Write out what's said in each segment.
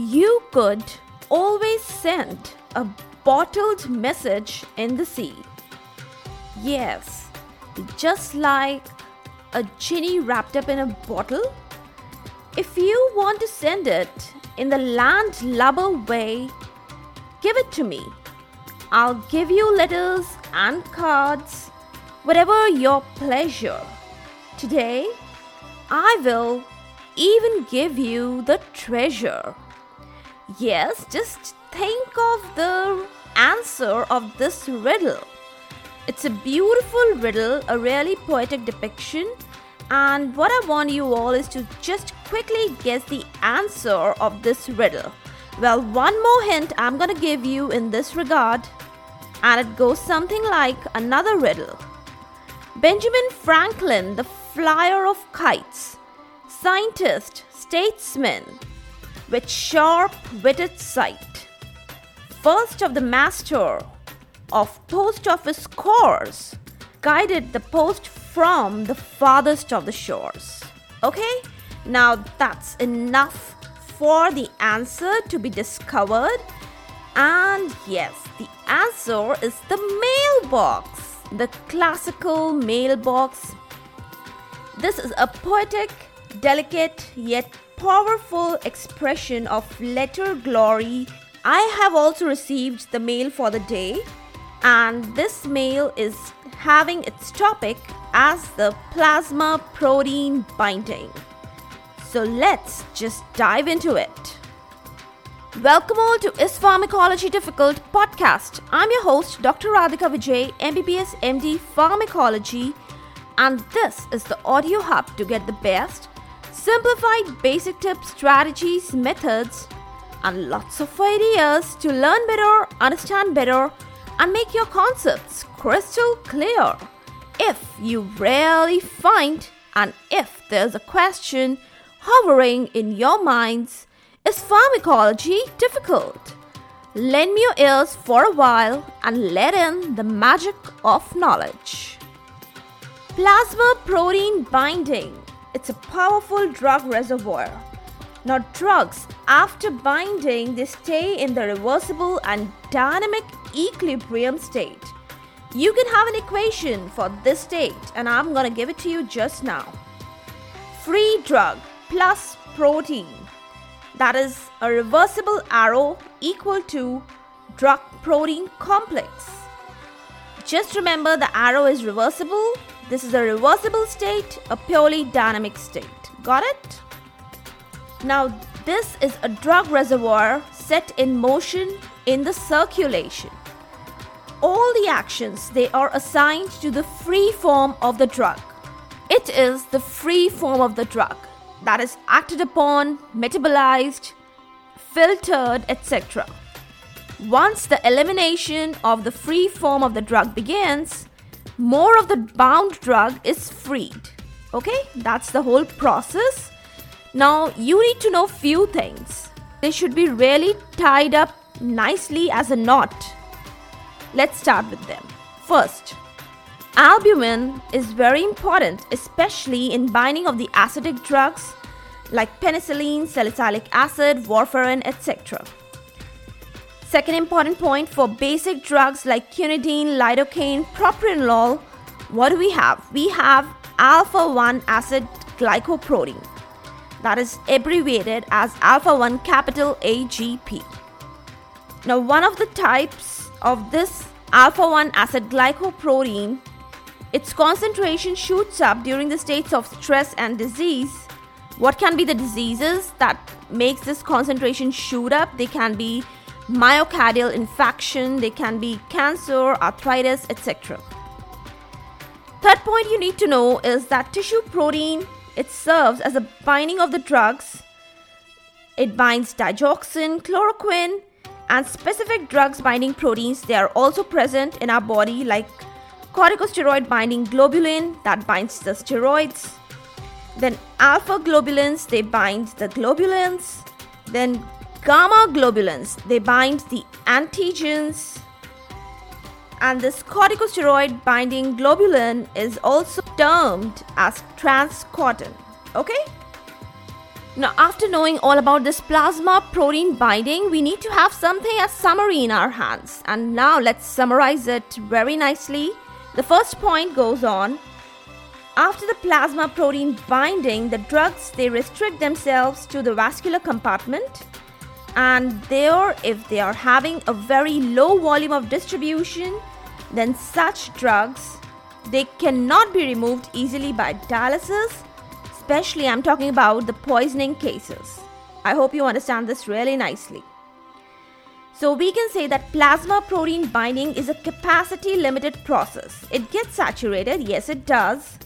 You could always send a bottled message in the sea. Yes, just like a genie wrapped up in a bottle. If you want to send it in the land lubber way, give it to me. I'll give you letters and cards, whatever your pleasure. Today, I will even give you the treasure. Yes, just think of the answer of this riddle. It's a beautiful riddle, a really poetic depiction, and what I want you all is to just quickly guess the answer of this riddle. Well, one more hint I'm gonna give you in this regard, and it goes something like another riddle. Benjamin Franklin, the flyer of kites, scientist, statesman, with sharp witted sight, first of the master of post office course guided the post from the farthest of the shores. Okay, now that's enough for the answer to be discovered. And yes, the answer is the mailbox, the classical mailbox. This is a poetic, delicate, yet powerful expression of letter glory. I have also received the mail for the day and this mail is having its topic as the plasma protein binding. So let's just dive into it. Welcome all to Is Pharmacology Difficult podcast. I'm your host, Dr. Radhika Vijay, MBBS MD Pharmacology, and this is the audio hub to get the best, simplified basic tips, strategies, methods, and lots of ideas to learn better, understand better, and make your concepts crystal clear. If you really find and if there's a question hovering in your minds, is pharmacology difficult? Lend me your ears for a while and let in the magic of knowledge. Plasma protein binding. It's a powerful drug reservoir. Now, drugs, after binding, they stay in the reversible and dynamic equilibrium state. You can have an equation for this state, and I'm gonna give it to you just now. Free drug plus protein. That is a reversible arrow equal to drug protein complex. Just remember the arrow is reversible. This is a reversible state, a purely dynamic state. Got it? Now, this is a drug reservoir set in motion in the circulation. All the actions they are assigned to the free form of the drug. It is the free form of the drug that is acted upon, metabolized, filtered, etc. Once the elimination of the free form of the drug begins, more of the bound drug is freed. Okay, that's the whole process. Now you need to know few things. They should be really tied up nicely as a knot. Let's start with them. First, albumin is very important, especially in binding of the acidic drugs like penicillin, salicylic acid, warfarin, etc. Second important point for basic drugs like quinidine, lidocaine, propranolol, what do we have? We have alpha 1 acid glycoprotein that is abbreviated as alpha 1 capital AGP. Now, one of the types of this alpha 1 acid glycoprotein, its concentration shoots up during the states of stress and disease. What can be the diseases that makes this concentration shoot up? They can be myocardial infarction, they can be cancer, arthritis, etc. Third point you need to know is that tissue protein it serves as a binding of the drugs. It binds digoxin, chloroquine, and specific drugs binding proteins. They are also present in our body, like corticosteroid binding globulin that binds the steroids. Then alpha globulins, they bind the globulins. Then gamma globulins, they bind the antigens and this corticosteroid binding globulin is also termed as transcortin. Okay? Now, after knowing all about this plasma protein binding, we need to have something as summary in our hands. And now let's summarize it very nicely. The first point goes on. After the plasma protein binding, the drugs they restrict themselves to the vascular compartment and there if they are having a very low volume of distribution, then such drugs they cannot be removed easily by dialysis especially I'm talking about the poisoning cases. I hope you understand this really nicely. So we can say that plasma protein binding is a capacity limited process. It gets saturated, yes it does.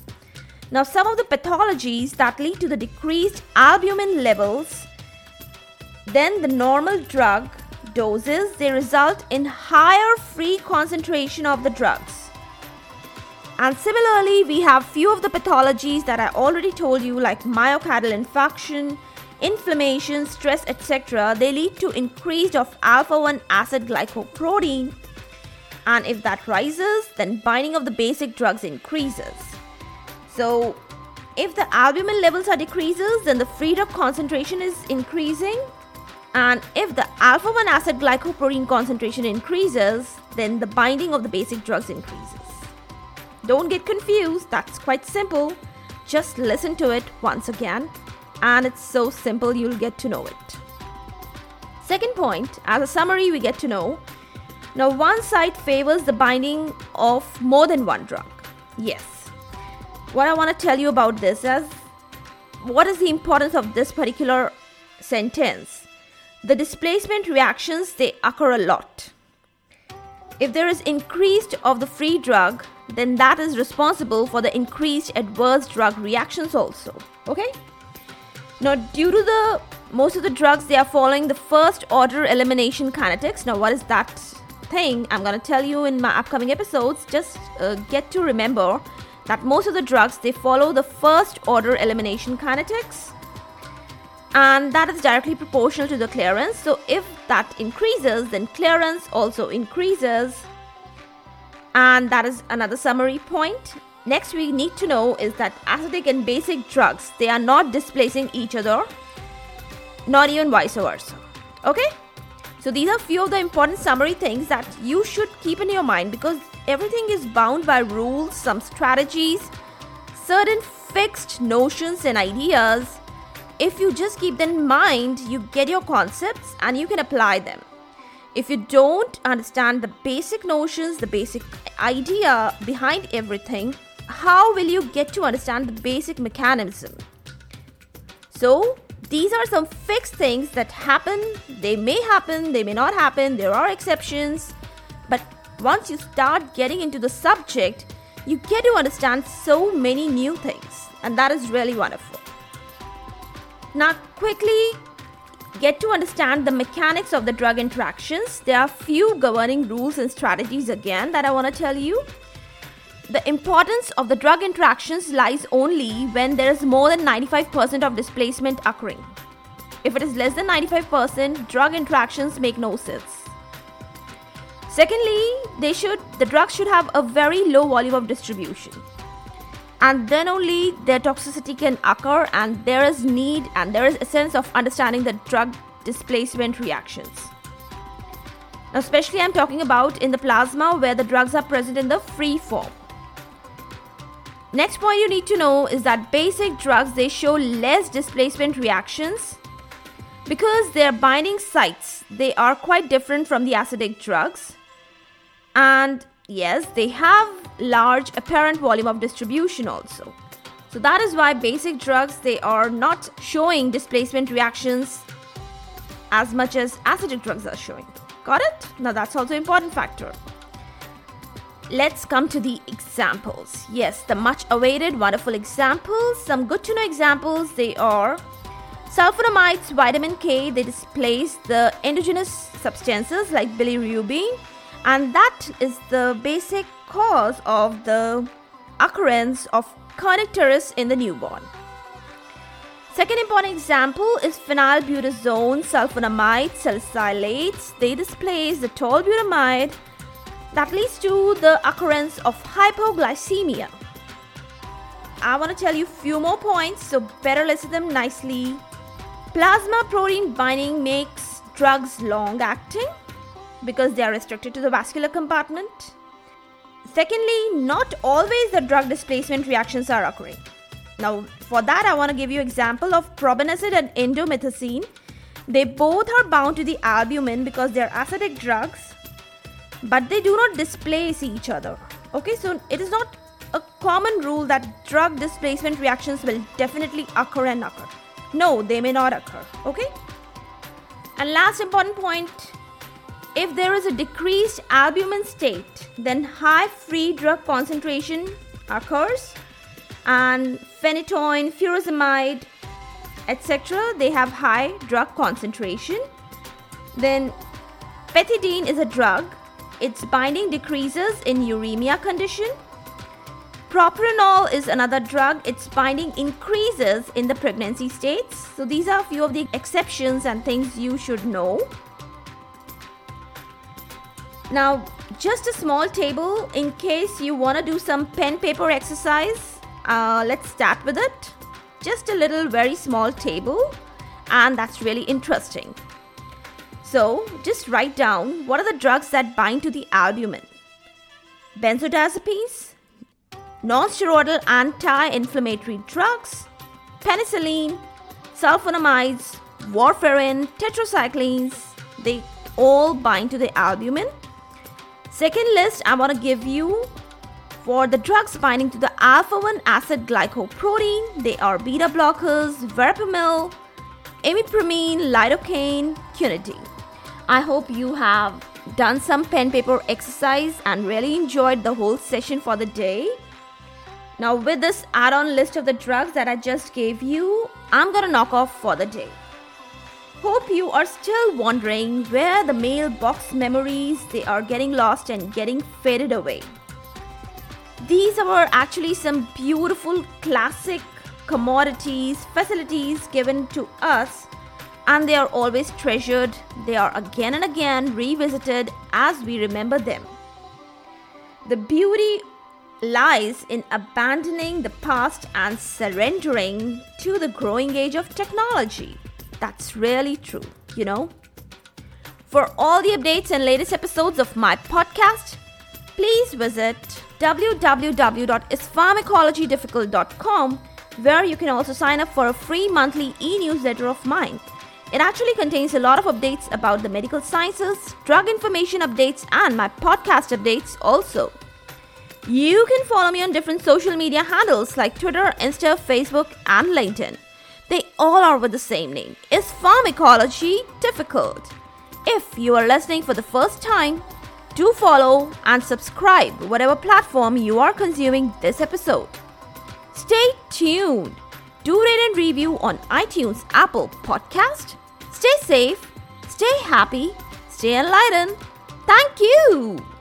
Now some of the pathologies that lead to the decreased albumin levels than the normal drug doses, they result in higher free concentration of the drugs. And similarly, we have few of the pathologies that I already told you like myocardial infarction, inflammation, stress, etc. They lead to increase of alpha-1 acid glycoprotein. And if that rises, then binding of the basic drugs increases. So, if the albumin levels are decreases, then the free drug concentration is increasing. And if the alpha 1 acid glycoprotein concentration increases, then the binding of the basic drugs increases. Don't get confused, that's quite simple. Just listen to it once again, and it's so simple you'll get to know it. Second point, as a summary, we get to know now one site favors the binding of more than one drug. Yes. What I want to tell you about this is what is the importance of this particular sentence? The displacement reactions they occur a lot. If there is increased of the free drug, then that is responsible for the increased adverse drug reactions also. Okay? Now, due to the most of the drugs, they are following the first order elimination kinetics. Now, what is that thing? I'm gonna tell you in my upcoming episodes. Just uh, get to remember that most of the drugs they follow the first order elimination kinetics and that is directly proportional to the clearance so if that increases then clearance also increases and that is another summary point. Next, we need to know is that acidic and basic drugs they are not displacing each other, not even vice versa. Okay, so these are few of the important summary things that you should keep in your mind because everything is bound by rules, some strategies, certain fixed notions and ideas. If you just keep them in mind, you get your concepts and you can apply them if you don't understand the basic notions, the basic idea behind everything, how will you get to understand the basic mechanism? So, these are some fixed things that happen. They may happen, they may not happen, there are exceptions. But once you start getting into the subject, you get to understand so many new things, and that is really wonderful. Now, quickly get to understand the mechanics of the drug interactions, there are few governing rules and strategies again that I want to tell you. The importance of the drug interactions lies only when there is more than 95% of displacement occurring. If it is less than 95%, drug interactions make no sense. Secondly, they should the drug should have a very low volume of distribution and then only their toxicity can occur and there is need and there is a sense of understanding the drug displacement reactions. Now especially i'm talking about in the plasma where the drugs are present in the free form. Next point you need to know is that basic drugs they show less displacement reactions because their binding sites. They are quite different from the acidic drugs. And yes they have large apparent volume of distribution also. So that is why basic drugs they are not showing displacement reactions as much as acidic drugs are showing. Got it? Now that's also important factor. Let's come to the examples. Yes, the much awaited wonderful examples. Some good to know examples they are sulfonamides, vitamin K, they displace the endogenous substances like bilirubin and that is the basic cause of the occurrence of kernicterus in the newborn. Second important example is phenylbutazone sulfonamide salicylates. They displace the tolbutamide that leads to the occurrence of hypoglycemia. I want to tell you few more points, so better listen them nicely. Plasma protein binding makes drugs long acting because they are restricted to the vascular compartment. Secondly, not always the drug displacement reactions are occurring. Now, for that, I want to give you example of probenecid and indomethacin. They both are bound to the albumin because they are acidic drugs, but they do not displace each other. Okay, so it is not a common rule that drug displacement reactions will definitely occur and occur. No, they may not occur. Okay? And last important point if there is a decreased albumin state, then high free drug concentration occurs, and phenytoin, furosemide, etc., they have high drug concentration. Then, pethidine is a drug, its binding decreases in uremia condition. Propranolol is another drug, its binding increases in the pregnancy states. So, these are a few of the exceptions and things you should know. Now, just a small table in case you want to do some pen paper exercise. Uh, let's start with it. Just a little very small table, and that's really interesting. So, just write down what are the drugs that bind to the albumin benzodiazepines, non steroidal anti inflammatory drugs, penicillin, sulfonamides, warfarin, tetracyclines, they all bind to the albumin. Second list I want to give you for the drugs binding to the alpha 1 acid glycoprotein, they are beta blockers, verapamil, imipramine, lidocaine, quinidine. I hope you have done some pen paper exercise and really enjoyed the whole session for the day. Now, with this add on list of the drugs that I just gave you, I'm gonna knock off for the day. Hope you are still wondering where the mailbox memories they are getting lost and getting faded away. These are actually some beautiful classic commodities, facilities given to us and they are always treasured. They are again and again revisited as we remember them. The beauty lies in abandoning the past and surrendering to the growing age of technology. That's really true, you know? For all the updates and latest episodes of my podcast, please visit www.ispharmacologydifficult.com where you can also sign up for a free monthly e-newsletter of mine. It actually contains a lot of updates about the medical sciences, drug information updates, and my podcast updates also. You can follow me on different social media handles like Twitter, Insta, Facebook, and LinkedIn. They all are with the same name. Is pharmacology difficult? If you are listening for the first time, do follow and subscribe whatever platform you are consuming this episode. Stay tuned. Do rate and review on iTunes, Apple Podcast. Stay safe, stay happy, stay enlightened. Thank you.